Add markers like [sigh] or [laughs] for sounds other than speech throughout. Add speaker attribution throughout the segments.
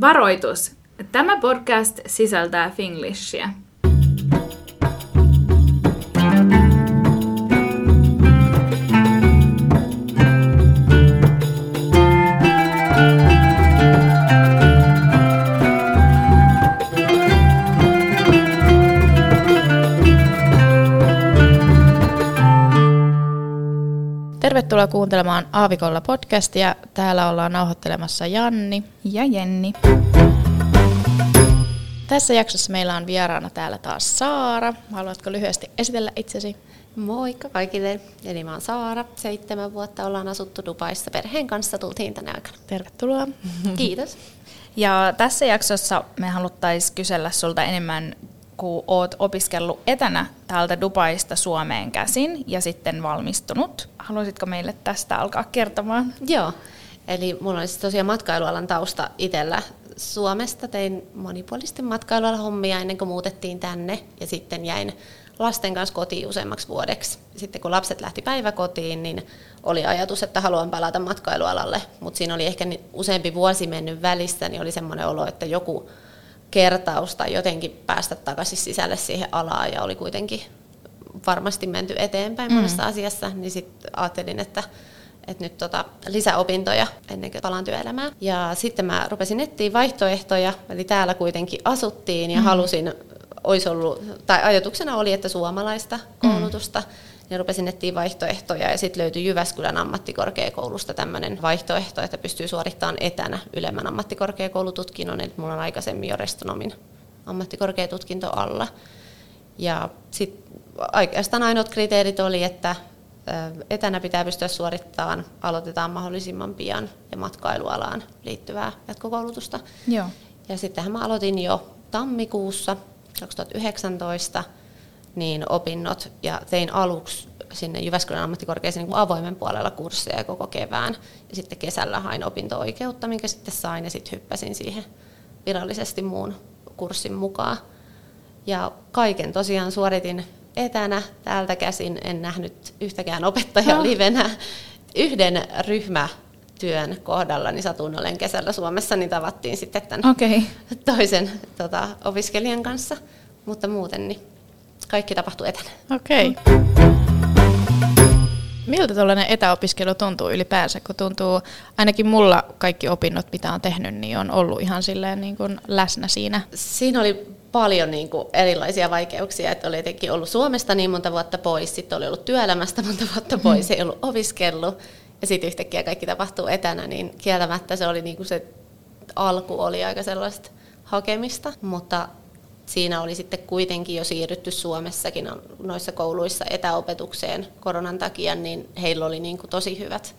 Speaker 1: Varoitus! Tämä podcast sisältää Finglishia.
Speaker 2: Tervetuloa kuuntelemaan Aavikolla podcastia. Täällä ollaan nauhoittelemassa Janni
Speaker 1: Ja Jenni.
Speaker 2: Tässä jaksossa meillä on vieraana täällä taas Saara. Haluatko lyhyesti esitellä itsesi?
Speaker 3: Moikka kaikille. Eli mä oon Saara. Seitsemän vuotta ollaan asuttu Dubaissa perheen kanssa. Tultiin tänä aikana.
Speaker 2: Tervetuloa.
Speaker 3: Kiitos.
Speaker 1: Ja tässä jaksossa me haluttaisiin kysellä sulta enemmän, kun oot opiskellut etänä täältä Dubaista Suomeen käsin ja sitten valmistunut. Haluaisitko meille tästä alkaa kertomaan?
Speaker 3: Joo. Eli mulla on siis tosiaan matkailualan tausta itsellä Suomesta. Tein monipuolisesti matkailualan hommia ennen kuin muutettiin tänne. Ja sitten jäin lasten kanssa kotiin useammaksi vuodeksi. Sitten kun lapset lähti päiväkotiin, niin oli ajatus, että haluan palata matkailualalle. Mutta siinä oli ehkä useampi vuosi mennyt välissä, niin oli semmoinen olo, että joku kertaus tai jotenkin päästä takaisin sisälle siihen alaan ja oli kuitenkin varmasti menty eteenpäin mm. monessa asiassa, niin sitten ajattelin, että, että nyt tota, lisäopintoja ennen kuin palaan työelämään. Ja sitten mä rupesin etsiä vaihtoehtoja, eli täällä kuitenkin asuttiin ja mm. halusin, olisi ollut, tai ajatuksena oli, että suomalaista koulutusta, mm ja rupesin etsiä vaihtoehtoja ja sitten löytyi Jyväskylän ammattikorkeakoulusta tämmöinen vaihtoehto, että pystyy suorittamaan etänä ylemmän ammattikorkeakoulututkinnon, eli mulla on aikaisemmin jo restonomin ammattikorkeatutkinto alla. Ja sitten oikeastaan ainoat kriteerit oli, että etänä pitää pystyä suorittamaan, aloitetaan mahdollisimman pian ja matkailualaan liittyvää jatkokoulutusta.
Speaker 1: Joo.
Speaker 3: Ja sittenhän mä aloitin jo tammikuussa 2019 niin opinnot ja tein aluksi sinne Jyväskylän ammattikorkeeseen niin avoimen puolella kursseja koko kevään. Ja sitten kesällä hain opinto-oikeutta, minkä sitten sain ja sitten hyppäsin siihen virallisesti muun kurssin mukaan. Ja kaiken tosiaan suoritin etänä täältä käsin. En nähnyt yhtäkään opettajaa no. livenä. Yhden ryhmätyön kohdalla niin olen kesällä Suomessa, niin tavattiin sitten tämän
Speaker 1: okay.
Speaker 3: toisen tota, opiskelijan kanssa. Mutta muuten niin kaikki tapahtuu etänä.
Speaker 2: Okei. Okay. Miltä tällainen etäopiskelu tuntuu ylipäänsä, kun tuntuu, ainakin mulla kaikki opinnot, mitä on tehnyt, niin on ollut ihan silleen niin kuin läsnä siinä?
Speaker 3: Siinä oli paljon niin kuin erilaisia vaikeuksia, että oli etenkin ollut Suomesta niin monta vuotta pois, sitten oli ollut työelämästä monta vuotta pois, ei ollut opiskellut, ja sitten yhtäkkiä kaikki tapahtuu etänä, niin kieltämättä se oli niin kuin se alku oli aika sellaista hakemista, mutta siinä oli sitten kuitenkin jo siirrytty Suomessakin noissa kouluissa etäopetukseen koronan takia, niin heillä oli niin kuin tosi hyvät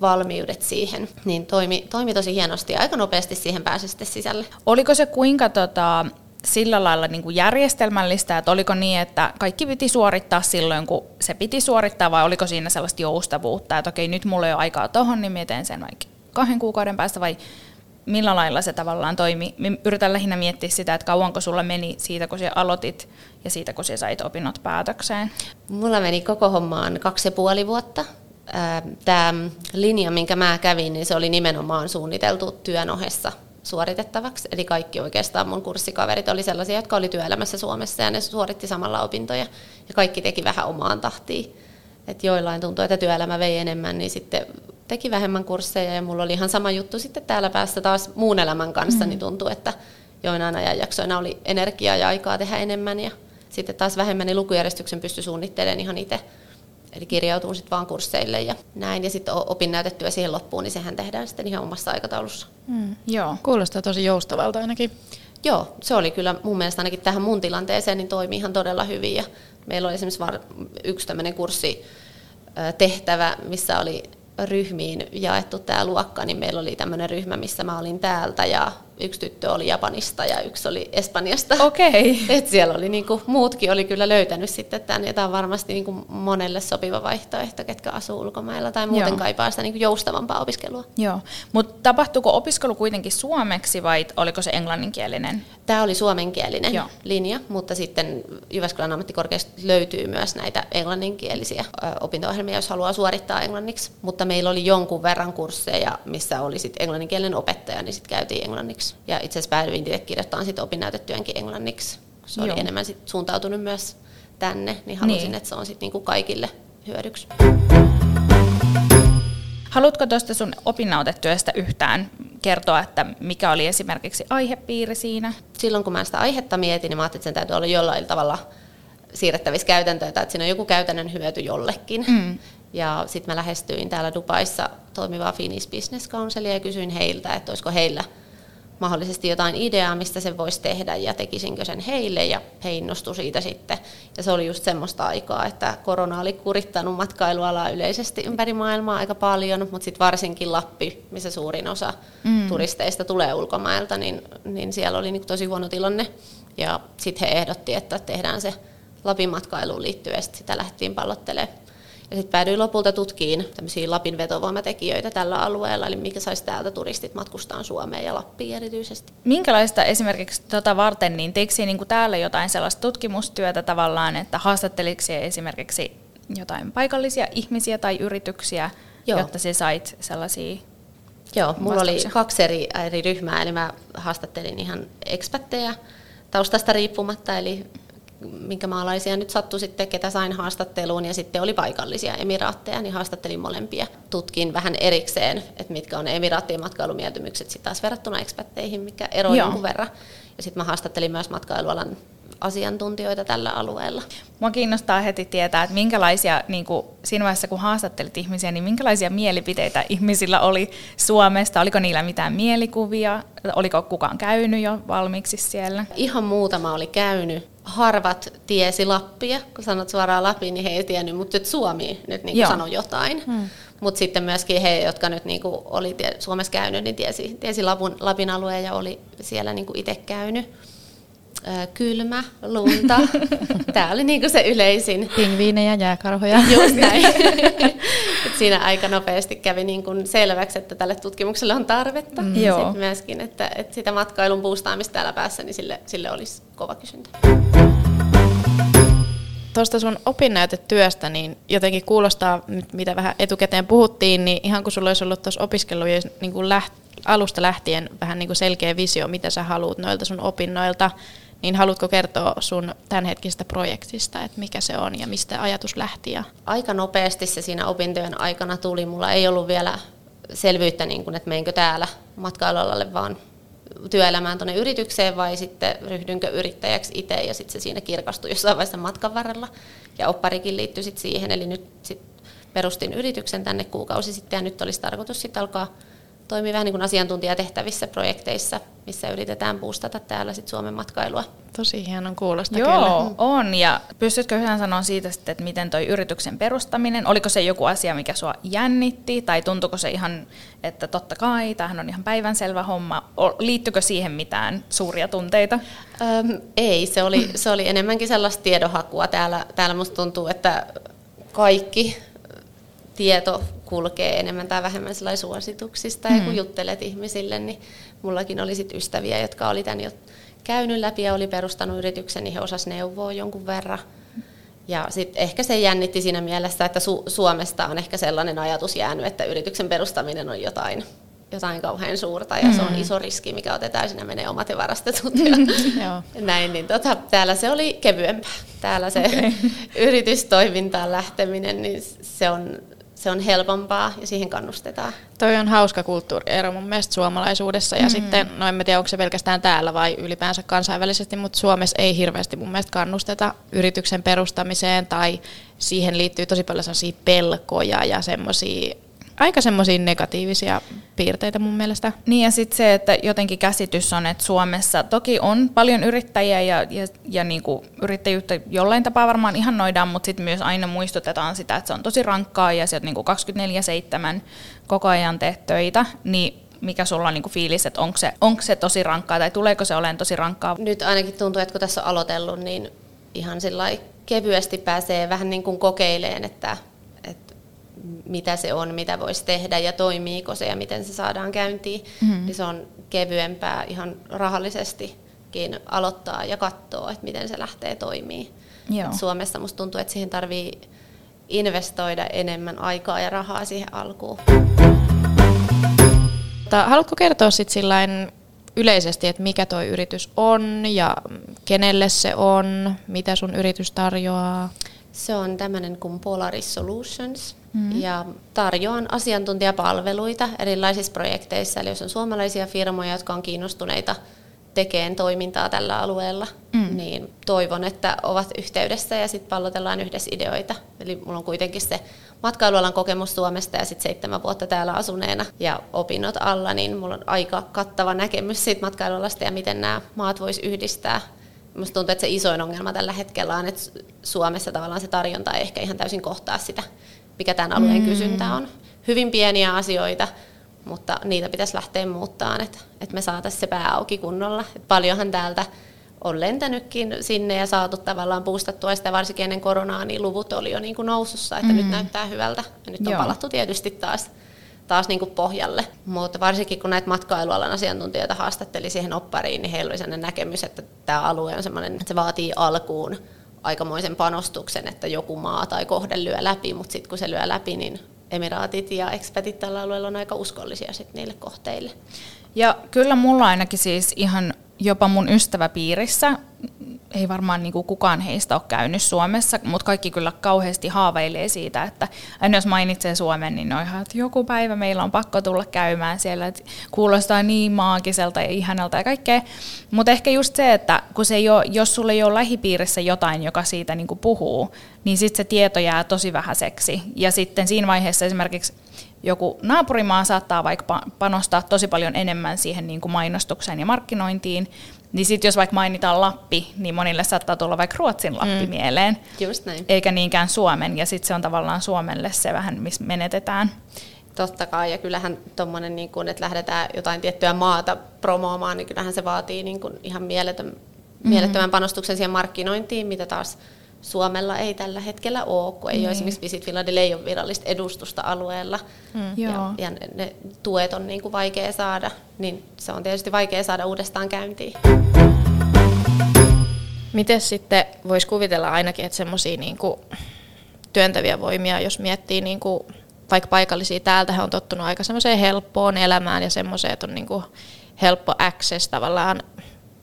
Speaker 3: valmiudet siihen, niin toimi, toimi tosi hienosti ja aika nopeasti siihen pääsi sitten sisälle.
Speaker 1: Oliko se kuinka tota, sillä lailla niin kuin järjestelmällistä, että oliko niin, että kaikki piti suorittaa silloin, kun se piti suorittaa, vai oliko siinä sellaista joustavuutta, että okei, nyt mulla ei ole aikaa tohon, niin mietin sen vaikka kahden kuukauden päästä, vai millä lailla se tavallaan toimi. Yritän lähinnä miettiä sitä, että kauanko sulla meni siitä, kun sä aloitit ja siitä, kun sä sait opinnot päätökseen.
Speaker 3: Mulla meni koko hommaan kaksi ja puoli vuotta. Tämä linja, minkä mä kävin, niin se oli nimenomaan suunniteltu työn ohessa suoritettavaksi. Eli kaikki oikeastaan mun kurssikaverit oli sellaisia, jotka oli työelämässä Suomessa ja ne suoritti samalla opintoja. Ja kaikki teki vähän omaan tahtiin. Et joillain tuntui, että työelämä vei enemmän, niin sitten teki vähemmän kursseja ja mulla oli ihan sama juttu sitten täällä päässä taas muun elämän kanssa, mm. niin tuntui, että joinain ajanjaksoina oli energiaa ja aikaa tehdä enemmän ja sitten taas vähemmän niin lukujärjestyksen pystyi suunnittelemaan ihan itse. Eli kirjautuun sitten vaan kursseille ja näin. Ja sitten opinnäytetyö siihen loppuun, niin sehän tehdään sitten ihan omassa aikataulussa.
Speaker 2: Mm, joo, kuulostaa tosi joustavalta ainakin.
Speaker 3: Joo, se oli kyllä mun mielestä ainakin tähän mun tilanteeseen niin toimi ihan todella hyvin. Ja meillä oli esimerkiksi yksi tämmöinen kurssi tehtävä, missä oli ryhmiin jaettu tämä luokka, niin meillä oli tämmöinen ryhmä, missä mä olin täältä ja yksi tyttö oli Japanista ja yksi oli Espanjasta.
Speaker 1: Okei. Okay. [laughs]
Speaker 3: Et siellä oli niinku, muutkin oli kyllä löytänyt sitten tämän, ja tämä on varmasti niinku monelle sopiva vaihtoehto, ketkä asuu ulkomailla tai muuten Joo. kaipaa sitä niinku joustavampaa opiskelua.
Speaker 1: Joo, mutta tapahtuuko opiskelu kuitenkin suomeksi vai oliko se englanninkielinen?
Speaker 3: Tämä oli suomenkielinen Joo. linja, mutta sitten Jyväskylän ammattikorkeasta löytyy myös näitä englanninkielisiä opinto-ohjelmia, jos haluaa suorittaa englanniksi. Mutta meillä oli jonkun verran kursseja, missä oli sitten englanninkielinen opettaja, niin sitten käytiin englanniksi englanniksi. Ja itse asiassa päädyin itse kirjoittamaan sit opinnäytetyönkin englanniksi. Se oli
Speaker 1: Joo.
Speaker 3: enemmän sit suuntautunut myös tänne, niin halusin,
Speaker 1: Niin.
Speaker 3: että se on sit niinku kaikille hyödyksi.
Speaker 1: Haluatko tuosta sun opinnautetyöstä yhtään kertoa, että mikä oli esimerkiksi aihepiiri siinä?
Speaker 3: silloin kun mä sitä aihetta mietin, niin mä ajattelin, että sen täytyy olla jollain tavalla siirrettävissä käytäntöjä, tai että siinä on joku käytännön hyöty jollekin.
Speaker 1: Mm.
Speaker 3: Ja sitten mä lähestyin täällä Dubaissa toimivaa Finnish Business Councilia ja kysyin heiltä, että olisiko heillä mahdollisesti jotain ideaa, mistä sen voisi tehdä ja tekisinkö sen heille ja he innostui siitä sitten. Ja se oli just semmoista aikaa, että korona oli kurittanut matkailualaa yleisesti ympäri maailmaa aika paljon, mutta sitten varsinkin Lappi, missä suurin osa mm. turisteista tulee ulkomailta, niin, niin siellä oli niin tosi huono tilanne. Ja sitten he ehdotti, että tehdään se Lapin matkailuun liittyen ja sit sitä lähdettiin pallottelemaan. Ja sitten päädyin lopulta tutkiin tämmöisiä Lapin vetovoimatekijöitä tällä alueella, eli mikä saisi täältä turistit matkustaa Suomeen ja Lappiin erityisesti.
Speaker 1: Minkälaista esimerkiksi tota varten, niin teikö siinä niin täällä jotain sellaista tutkimustyötä tavallaan, että haastatteliko siellä esimerkiksi jotain paikallisia ihmisiä tai yrityksiä,
Speaker 3: Joo.
Speaker 1: jotta sä sait sellaisia
Speaker 3: Joo, mulla oli
Speaker 1: Vastauksia.
Speaker 3: kaksi eri, eri ryhmää, eli mä haastattelin ihan ekspatteja taustasta riippumatta, eli minkä maalaisia nyt sattui sitten, ketä sain haastatteluun, ja sitten oli paikallisia emiraatteja, niin haastattelin molempia. Tutkin vähän erikseen, että mitkä on emiraattien matkailumieltymykset sitten taas verrattuna ekspatteihin, mikä ero jonkun verran. Ja sitten mä haastattelin myös matkailualan asiantuntijoita tällä alueella.
Speaker 1: Mua kiinnostaa heti tietää, että minkälaisia, niin kuin siinä vaiheessa kun haastattelit ihmisiä, niin minkälaisia mielipiteitä ihmisillä oli Suomesta? Oliko niillä mitään mielikuvia? Oliko kukaan käynyt jo valmiiksi siellä?
Speaker 3: Ihan muutama oli käynyt. Harvat tiesi Lappia, kun sanot suoraan Lappi, niin he ei tiennyt, mutta nyt Suomi nyt niin sanoi jotain. Hmm. Mutta sitten myöskin he, jotka nyt niin oli Suomessa käynyt, niin tiesi, tiesi Lapun, Lapin alueen ja oli siellä niin itse käynyt. Kylmä, lunta. [laughs] Tämä oli niin se yleisin.
Speaker 2: Pingviinejä, jääkarhoja.
Speaker 3: Just näin. [laughs] Siinä aika nopeasti kävi niin kuin selväksi, että tälle tutkimukselle on tarvetta. Mm.
Speaker 1: Joo.
Speaker 3: Sitten myöskin, että, että sitä matkailun boostaamista täällä päässä, niin sille, sille olisi kova kysyntä.
Speaker 2: Tuosta sun opinnäytetyöstä, niin jotenkin kuulostaa, mitä vähän etukäteen puhuttiin, niin ihan kun sulla olisi ollut tuossa opiskelujen niin kuin läht, alusta lähtien vähän niin kuin selkeä visio, mitä sä haluat noilta sun opinnoilta, niin haluatko kertoa sun tämänhetkisestä projektista, että mikä se on ja mistä ajatus lähti? Ja...
Speaker 3: Aika nopeasti se siinä opintojen aikana tuli. Mulla ei ollut vielä selvyyttä, niin kuin, että meinkö täällä matkailualalle vaan työelämään tuonne yritykseen vai sitten ryhdynkö yrittäjäksi itse ja sitten se siinä kirkastui jossain vaiheessa matkan varrella. Ja opparikin liittyi sitten siihen, eli nyt sit perustin yrityksen tänne kuukausi sitten ja nyt olisi tarkoitus sitten alkaa toimia vähän niin kuin asiantuntijatehtävissä projekteissa, missä yritetään boostata täällä sit Suomen matkailua.
Speaker 2: Tosi hienon kuulosta
Speaker 1: Joo,
Speaker 2: kyllä.
Speaker 1: on. Ja pystytkö yhden sanoa siitä sitten, että miten toi yrityksen perustaminen, oliko se joku asia, mikä sua jännitti, tai tuntuiko se ihan, että totta kai, tämähän on ihan päivänselvä homma. Liittyykö siihen mitään suuria tunteita?
Speaker 3: Öm, ei, se oli, se oli enemmänkin sellaista tiedonhakua. Täällä, täällä musta tuntuu, että kaikki tieto kulkee enemmän tai vähemmän suosituksista. Ja kun juttelet ihmisille, niin mullakin oli sit ystäviä, jotka oli tän jo käynyt läpi ja oli perustanut yrityksen, niin he osas neuvoa jonkun verran. Ja sitten ehkä se jännitti siinä mielessä, että Su- Suomesta on ehkä sellainen ajatus jäänyt, että yrityksen perustaminen on jotain, jotain kauhean suurta ja se on iso riski, mikä otetaan, siinä menee omat ja varastetut. [laughs] Ja näin, niin tota, täällä se oli kevyempää. Täällä se okay. [laughs] yritystoimintaan lähteminen, niin se on, se on helpompaa ja siihen kannustetaan.
Speaker 2: Toi on hauska kulttuuriero mun mielestä suomalaisuudessa ja mm. sitten, no en mä tiedä onko se pelkästään täällä vai ylipäänsä kansainvälisesti, mutta Suomessa ei hirveästi mun mielestä kannusteta yrityksen perustamiseen tai siihen liittyy tosi paljon sellaisia pelkoja ja semmoisia aika semmoisia negatiivisia piirteitä mun mielestä.
Speaker 1: Niin ja sitten se, että jotenkin käsitys on, että Suomessa toki on paljon yrittäjiä ja, ja, ja niinku yrittäjyyttä jollain tapaa varmaan ihannoidaan, mutta sitten myös aina muistutetaan sitä, että se on tosi rankkaa ja sieltä niinku 24-7 koko ajan teet töitä, niin mikä sulla on niinku fiilis, että onko se, onko se tosi rankkaa tai tuleeko se olemaan tosi rankkaa?
Speaker 3: Nyt ainakin tuntuu, että kun tässä on aloitellut, niin ihan sillä kevyesti pääsee vähän niin kuin kokeileen, että, että mitä se on, mitä voisi tehdä ja toimiiko se ja miten se saadaan käyntiin. Mm-hmm. Niin se on kevyempää ihan rahallisestikin aloittaa ja katsoa, että miten se lähtee toimii.
Speaker 1: Joo.
Speaker 3: Suomessa musta tuntuu, että siihen tarvii investoida enemmän aikaa ja rahaa siihen alkuun.
Speaker 2: Haluatko kertoa sitten sillain yleisesti, että mikä toi yritys on ja kenelle se on, mitä sun yritys tarjoaa?
Speaker 3: Se on tämmöinen kuin Polaris Solutions mm-hmm. ja tarjoan asiantuntijapalveluita erilaisissa projekteissa. Eli jos on suomalaisia firmoja, jotka on kiinnostuneita tekemään toimintaa tällä alueella, mm. niin toivon, että ovat yhteydessä ja sitten pallotellaan yhdessä ideoita. Eli mulla on kuitenkin se matkailualan kokemus Suomesta ja sitten seitsemän vuotta täällä asuneena ja opinnot alla, niin mulla on aika kattava näkemys siitä matkailualasta ja miten nämä maat vois yhdistää. Minusta tuntuu, että se isoin ongelma tällä hetkellä on, että Suomessa tavallaan se tarjonta ei ehkä ihan täysin kohtaa sitä, mikä tämän alueen mm. kysyntä on. Hyvin pieniä asioita, mutta niitä pitäisi lähteä muuttamaan, että, että me saataisiin se pää auki kunnolla. Et paljonhan täältä on lentänytkin sinne ja saatu tavallaan puustattua sitä varsinkin ennen koronaa, niin luvut oli jo niin kuin nousussa, että mm. nyt näyttää hyvältä. Ja nyt on Joo. palattu tietysti taas, taas niin kuin pohjalle. Mutta varsinkin kun näitä matkailualan asiantuntijoita haastatteli siihen oppariin, niin heillä oli sellainen näkemys, että tämä alue on sellainen, että se vaatii alkuun aikamoisen panostuksen, että joku maa tai kohde lyö läpi, mutta sitten kun se lyö läpi, niin emiraatit ja expatit tällä alueella on aika uskollisia sit niille kohteille.
Speaker 1: Ja kyllä mulla ainakin siis ihan jopa mun ystäväpiirissä, ei varmaan niin kuin kukaan heistä ole käynyt Suomessa, mutta kaikki kyllä kauheasti haaveilee siitä, että aina jos mainitsee Suomen, niin on ihan, että joku päivä meillä on pakko tulla käymään siellä, että kuulostaa niin maagiselta ja ihanalta ja kaikkea. Mutta ehkä just se, että kun se ei ole, jos sulla ei ole lähipiirissä jotain, joka siitä niin kuin puhuu, niin sitten se tieto jää tosi vähäiseksi. Ja sitten siinä vaiheessa esimerkiksi joku naapurimaa saattaa vaikka panostaa tosi paljon enemmän siihen niin kuin mainostukseen ja markkinointiin, niin sitten jos vaikka mainitaan Lappi, niin monille saattaa tulla vaikka Ruotsin Lappi mm. mieleen,
Speaker 3: Just näin.
Speaker 1: eikä niinkään Suomen, ja sitten se on tavallaan Suomelle se vähän, missä menetetään.
Speaker 3: Totta kai, ja kyllähän tuommoinen, niin kun, että lähdetään jotain tiettyä maata promoomaan, niin kyllähän se vaatii niin kun ihan mieletön, mm-hmm. mielettömän panostuksen siihen markkinointiin, mitä taas Suomella ei tällä hetkellä ole, kun ei niin. ole esimerkiksi Visit Finlandilla ei ole virallista edustusta alueella mm. ja, ja ne, ne tuet on niin kuin vaikea saada, niin se on tietysti vaikea saada uudestaan käyntiin.
Speaker 2: Miten sitten voisi kuvitella ainakin, että semmoisia niin työntäviä voimia, jos miettii niin kuin vaikka paikallisia täältä, he on tottunut aika semmoiseen helppoon elämään ja semmoiseen, että on niin kuin helppo access tavallaan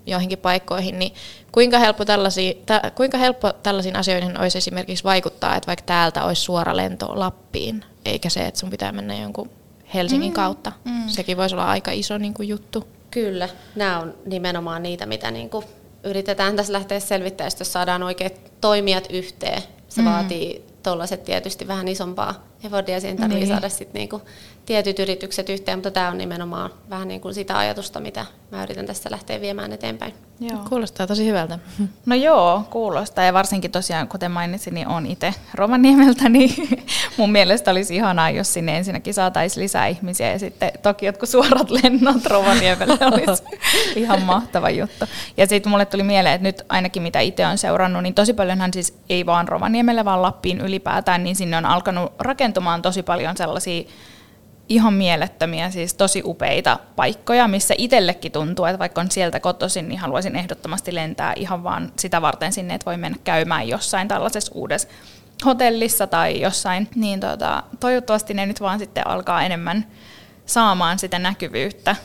Speaker 2: joihinkin paikkoihin, niin kuinka helppo, tällaisia, ta, kuinka helppo tällaisiin asioihin olisi esimerkiksi vaikuttaa, että vaikka täältä olisi suora lento Lappiin, eikä se, että sun pitää mennä jonkun Helsingin mm, kautta. Mm. Sekin voisi olla aika iso niin kuin, juttu.
Speaker 3: Kyllä, nämä on nimenomaan niitä, mitä niin kuin, yritetään tässä lähteä selvittämään, jos saadaan oikeat toimijat yhteen. Se mm. vaatii tuollaiset tietysti vähän isompaa effortia, siihen tarvitsee niin. saada sit niinku tietyt yritykset yhteen, mutta tämä on nimenomaan vähän niin kuin sitä ajatusta, mitä mä yritän tässä lähteä viemään eteenpäin.
Speaker 2: Joo. Kuulostaa tosi hyvältä. [laughs]
Speaker 1: No joo, kuulostaa. Ja varsinkin tosiaan, kuten mainitsin, niin on itse Rovaniemeltä, niin [laughs] mun mielestä olisi ihanaa, jos sinne ensinnäkin saataisiin lisää ihmisiä. Ja sitten toki jotkut suorat [laughs] lennot Rovaniemelle olisi ihan mahtava juttu. Ja sitten mulle tuli mieleen, että nyt ainakin mitä itse on seurannut, niin tosi paljonhan siis ei vaan Rovaniemelle, vaan Lappiin ylipäätään, niin sinne on alkanut rakentumaan tosi paljon sellaisia ihan mielettömiä, siis tosi upeita paikkoja, missä itsellekin tuntuu, että vaikka on sieltä kotoisin, niin haluaisin ehdottomasti lentää ihan vaan sitä varten sinne, että voi mennä käymään jossain tällaisessa uudessa hotellissa tai jossain. Niin tota, toivottavasti ne nyt vaan sitten alkaa enemmän saamaan sitä näkyvyyttä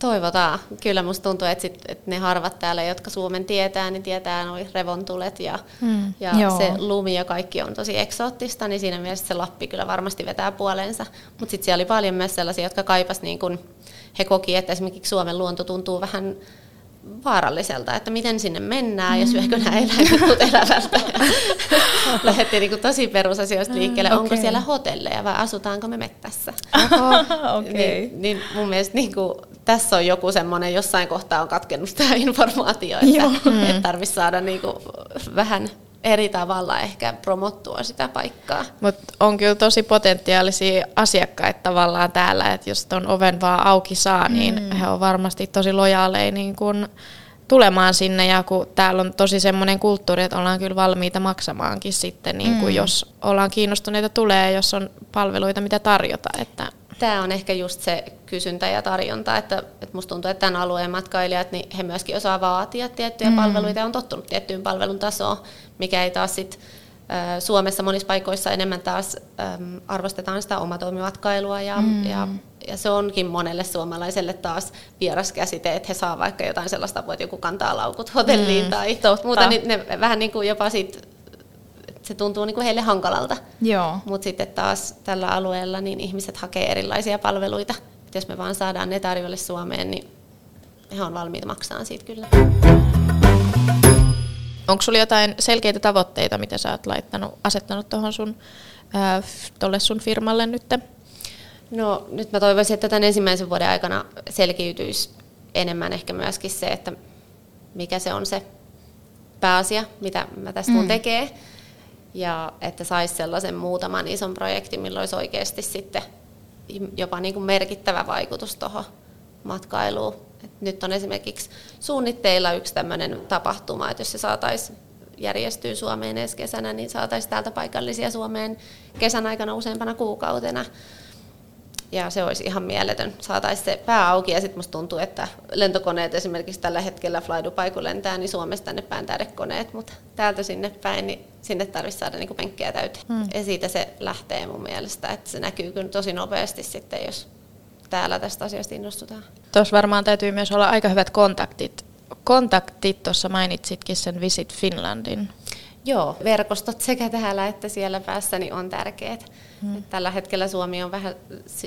Speaker 3: Toivotaan. Kyllä musta tuntuu, että, sit, että ne harvat täällä, jotka Suomen tietää, niin tietää noin revontulet ja, mm, ja se lumi ja kaikki on tosi eksoottista, niin siinä mielessä se Lappi kyllä varmasti vetää puolensa. Mutta sitten siellä oli paljon myös sellaisia, jotka kaipas, niin kun he koki, että esimerkiksi Suomen luonto tuntuu vähän vaaralliselta, että miten sinne mennään mm. ja syökö nämä eläimet elävältä. [laughs] Lähdettiin niin tosi perusasioista liikkeelle, okay. onko siellä hotelleja vai asutaanko me mettässä.
Speaker 1: okay. [laughs] niin,
Speaker 3: niin mun mielestä niin kuin, tässä on joku semmoinen, jossain kohtaa on katkennut tämä informaatio, että, [laughs] mm. että tarvitsisi saada niin kuin, vähän eri tavalla ehkä promottua sitä paikkaa.
Speaker 2: Mutta on kyllä tosi potentiaalisia asiakkaita tavallaan täällä, että jos ton oven vaan auki saa, niin mm. he on varmasti tosi lojaaleja niin kun tulemaan sinne ja kun täällä on tosi semmoinen kulttuuri, että ollaan kyllä valmiita maksamaankin sitten, niin kun mm. jos ollaan kiinnostuneita tulee, jos on palveluita, mitä tarjota. Että
Speaker 3: Tämä on ehkä just se kysyntä ja tarjonta, että, että musta tuntuu, että tämän alueen matkailijat, niin he myöskin osaa vaatia tiettyjä mm. palveluita ja on tottunut tiettyyn palvelun tasoon, mikä ei taas sit, Suomessa monissa paikoissa enemmän taas äm, arvostetaan sitä omatoimimatkailua ja, mm. ja ja se onkin monelle suomalaiselle taas vieras käsite, että he saa vaikka jotain sellaista apua, että joku kantaa laukut hotelliin mm, tai totta. muuta, niin ne vähän niin kuin jopa siitä se tuntuu niin kuin heille hankalalta. Mutta sitten taas tällä alueella niin ihmiset hakee erilaisia palveluita. Et jos me vaan saadaan ne tarjolle Suomeen, niin he on valmiita maksamaan siitä kyllä.
Speaker 2: Onko sulla jotain selkeitä tavoitteita, mitä sä oot laittanut, asettanut tuohon sun, äh, tolle sun firmalle nyt?
Speaker 3: No nyt mä toivoisin, että tämän ensimmäisen vuoden aikana selkiytyisi enemmän ehkä myöskin se, että mikä se on se pääasia, mitä mä tästä mm. tekee. Ja että saisi sellaisen muutaman ison projektin, millä olisi oikeasti sitten jopa niin kuin merkittävä vaikutus tuohon matkailuun. Et nyt on esimerkiksi suunnitteilla yksi tämmöinen tapahtuma, että jos se saataisiin järjestyä Suomeen ensi kesänä, niin saataisiin täältä paikallisia Suomeen kesän aikana useampana kuukautena. Ja se olisi ihan mieletön. Saataisiin se pää auki ja sitten musta tuntuu, että lentokoneet esimerkiksi tällä hetkellä Fly Dubai kun lentää, niin Suomesta tänne päin tähdekoneet, mutta täältä sinne päin, niin sinne tarvitsisi saada niinku penkkejä täyteen. Hmm. Ja siitä se lähtee mun mielestä, että se näkyy kyllä tosi nopeasti sitten, jos täällä tästä asiasta innostutaan.
Speaker 2: Tuossa varmaan täytyy myös olla aika hyvät kontaktit. Kontaktit, tuossa mainitsitkin sen Visit Finlandin.
Speaker 3: Joo, verkostot sekä täällä että siellä päässä niin on tärkeät. Hmm. Tällä hetkellä Suomi on vähän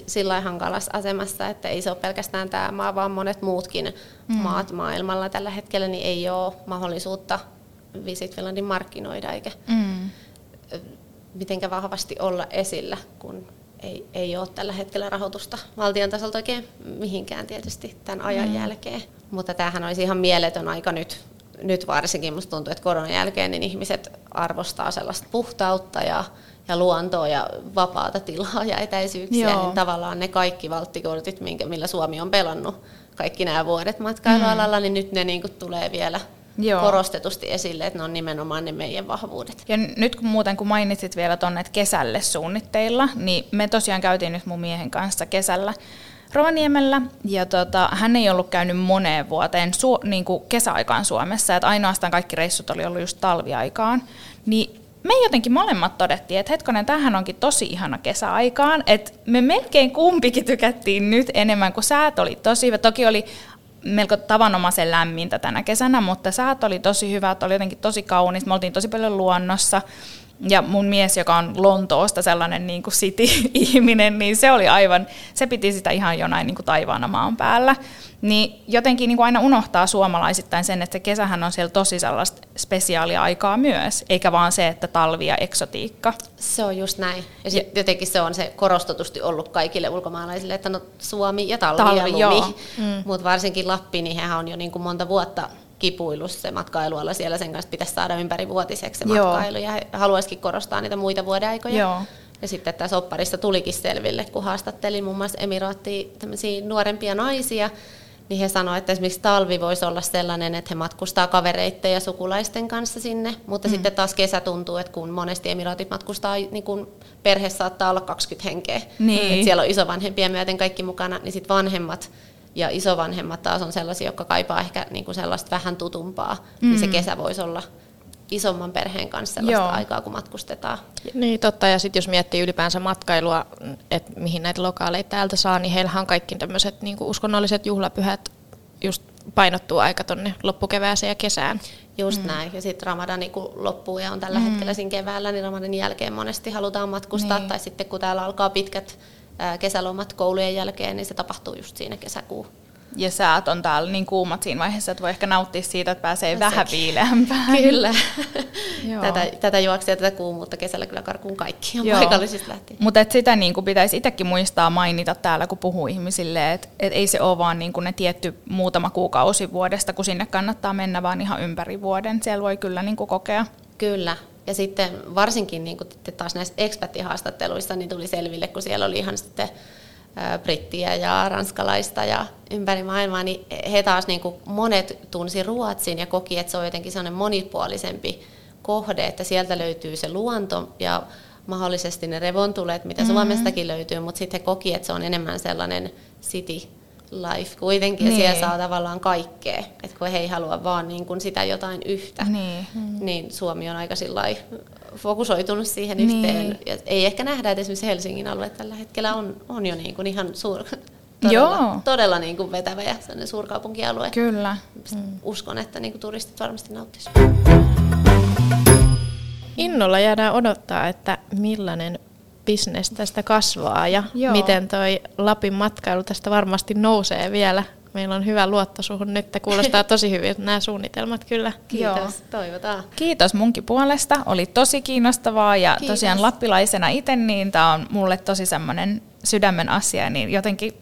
Speaker 3: sillä hankalassa asemassa, että ei se ole pelkästään tämä maa, vaan monet muutkin hmm. maat maailmalla tällä hetkellä niin ei ole mahdollisuutta Visit Finlandin markkinoida eikä hmm. mitenkä vahvasti olla esillä, kun ei, ei ole tällä hetkellä rahoitusta valtion tasolta oikein mihinkään tietysti tämän ajan mm. jälkeen. Mutta tämähän olisi ihan mieletön aika nyt, nyt varsinkin. Musta tuntuu, että koronan jälkeen niin ihmiset arvostaa sellaista puhtautta ja, ja luontoa ja vapaata tilaa ja etäisyyksiä. Joo. Niin tavallaan ne kaikki valttikortit, minkä, millä Suomi on pelannut kaikki nämä vuodet matkailualalla, mm. niin nyt ne niin kuin tulee vielä Joo. korostetusti esille, että ne on nimenomaan ne meidän vahvuudet.
Speaker 1: Ja nyt kun muuten kun mainitsit vielä tuonne, että kesälle suunnitteilla, niin me tosiaan käytiin nyt mun miehen kanssa kesällä Rovaniemellä, ja tota, hän ei ollut käynyt moneen vuoteen su- niin kuin kesäaikaan Suomessa, että ainoastaan kaikki reissut oli ollut just talviaikaan, niin me jotenkin molemmat todettiin, että hetkonen, tähän onkin tosi ihana kesäaikaan, että me melkein kumpikin tykättiin nyt enemmän, kuin säät oli tosi hyvä. Toki oli melko tavanomaisen lämmintä tänä kesänä, mutta säät oli tosi hyvät, oli jotenkin tosi kaunis. Me oltiin tosi paljon luonnossa. Ja mun mies, joka on Lontoosta sellainen niin kuin city-ihminen, niin se oli aivan, se piti sitä ihan jonain niin kuin taivaana maan päällä. Niin jotenkin niin kuin aina unohtaa suomalaisittain sen, että se kesähän on siellä tosi sellaista spesiaalia aikaa myös, eikä vaan se, että talvi ja eksotiikka.
Speaker 3: Se on just näin. Ja sitten jotenkin se on se korostetusti ollut kaikille ulkomaalaisille, että no Suomi ja talvi, talvi ja lumi. Mm. Mutta varsinkin Lappi, niin hehän on jo niin kuin monta vuotta kipuillut se matkailualla siellä, sen kanssa pitäisi saada ympärivuotiseksi se matkailu Joo. ja haluaisikin korostaa niitä muita vuodeaikoja. Joo. Ja sitten tässä opparissa tulikin selville, kun haastattelin muun muassa Emiraattiin nuorempia naisia, niin he sanoivat, että esimerkiksi talvi voisi olla sellainen, että he matkustaa kavereitten ja sukulaisten kanssa sinne, mutta mm. sitten taas kesä tuntuu, että kun monesti emiraatit matkustaa, niin kun perhe saattaa olla 20 henkeä, niin. että siellä on isovanhempia myöten kaikki mukana, niin sitten vanhemmat ja isovanhemmat taas on sellaisia, jotka kaipaa ehkä niin kuin sellaista vähän tutumpaa, mm. niin se mm. kesä voisi olla isomman perheen kanssa sellaista Joo. aikaa, kun matkustetaan.
Speaker 2: Niin totta, ja sitten jos miettii ylipäänsä matkailua, että mihin näitä lokaaleita täältä saa, niin heillähän on kaikki tämmöiset niin uskonnolliset juhlapyhät just painottuu aika tonne loppukevääseen ja kesään.
Speaker 3: Just mm. näin. Ja sitten Ramadani kun loppuu ja on tällä mm. hetkellä siinä keväällä, niin Ramadanin jälkeen monesti halutaan matkustaa. Niin. Tai sitten kun täällä alkaa pitkät kesälomat koulujen jälkeen, niin se tapahtuu just siinä kesäkuun
Speaker 1: ja säät on täällä niin kuumat siinä vaiheessa, että voi ehkä nauttia siitä, että pääsee Sekin. vähän viileämpään.
Speaker 3: Kyllä. [laughs] tätä, tätä juoksia tätä kuumuutta kesällä kyllä karkuun kaikki on paikallisista lähtien.
Speaker 1: Mutta sitä niin kuin pitäisi itsekin muistaa mainita täällä, kun puhuu ihmisille, että et ei se ole vaan niin kuin ne tietty muutama kuukausi vuodesta, kun sinne kannattaa mennä, vaan ihan ympäri vuoden. Siellä voi kyllä niin kuin kokea.
Speaker 3: Kyllä. Ja sitten varsinkin niin taas näissä ekspättihaastatteluissa niin tuli selville, kun siellä oli ihan sitten brittiä ja ranskalaista ja ympäri maailmaa, niin he taas niin kuin monet tunsi Ruotsin ja koki, että se on jotenkin sellainen monipuolisempi kohde, että sieltä löytyy se luonto ja mahdollisesti ne revontulet, mitä mm-hmm. Suomestakin löytyy, mutta sitten he koki, että se on enemmän sellainen city life kuitenkin, niin. ja siellä saa tavallaan kaikkea, että kun he ei halua vaan niin kuin sitä jotain yhtä, niin, niin Suomi on aika fokusoitunut siihen
Speaker 1: Niin.
Speaker 3: yhteen. Ja ei ehkä nähdä, että esimerkiksi Helsingin alue tällä hetkellä on, on jo niin kuin ihan suur, [laughs]
Speaker 1: Joo.
Speaker 3: todella, todella niin kuin vetävä ja suurkaupunkialue.
Speaker 1: Kyllä.
Speaker 3: Uskon, että niin kuin turistit varmasti nauttivat.
Speaker 2: Innolla jäädään odottaa, että millainen bisnes tästä kasvaa ja
Speaker 1: Joo.
Speaker 2: miten toi Lapin matkailu tästä varmasti nousee vielä. Meillä on hyvä luotto suhun nyt, kuulostaa tosi hyvin nämä suunnitelmat kyllä.
Speaker 3: Kiitos,
Speaker 1: Joo.
Speaker 3: toivotaan.
Speaker 1: Kiitos munkin puolesta. Oli tosi kiinnostavaa ja
Speaker 3: Kiitos.
Speaker 1: tosiaan lappilaisena itse, niin tämä on mulle tosi semmoinen sydämen asia, niin jotenkin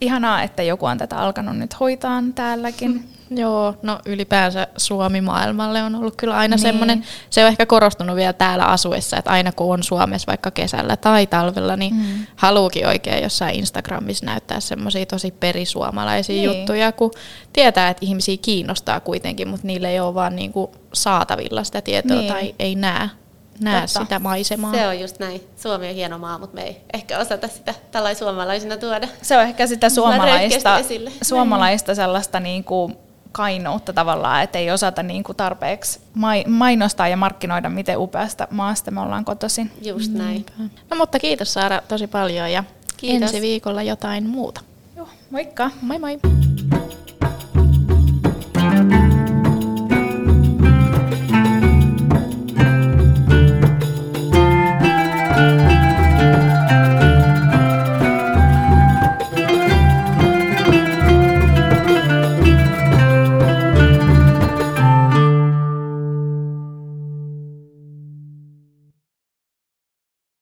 Speaker 1: ihanaa, että joku on tätä alkanut nyt hoitaa täälläkin. [laughs]
Speaker 2: Joo, no ylipäänsä Suomi maailmalle on ollut kyllä aina
Speaker 1: Niin.
Speaker 2: semmoinen, se on ehkä korostunut vielä täällä asuessa, että aina kun on Suomessa vaikka kesällä tai talvella, niin
Speaker 1: Mm.
Speaker 2: haluukin oikein jossain Instagramissa näyttää semmoisia tosi perisuomalaisia
Speaker 1: Niin.
Speaker 2: juttuja, kun tietää, että ihmisiä kiinnostaa kuitenkin, mutta niille ei ole vaan niinku saatavilla sitä tietoa
Speaker 1: Niin.
Speaker 2: tai ei näe, näe
Speaker 1: Totta.
Speaker 2: sitä maisemaa.
Speaker 3: Se on just näin. Suomi on hieno maa, mutta me ei ehkä osata sitä tällainen suomalaisina tuoda.
Speaker 1: Se on ehkä sitä suomalaista, suomalaista sellaista niin kuin kainuutta tavallaan, että ei osata niin kuin tarpeeksi mai- mainostaa ja markkinoida, miten upeasta maasta me ollaan kotoisin.
Speaker 3: Just näin.
Speaker 2: No mutta kiitos Saara tosi paljon ja
Speaker 3: Kiitos.
Speaker 2: ensi viikolla jotain muuta.
Speaker 1: Joo, moikka!
Speaker 2: Moi moi!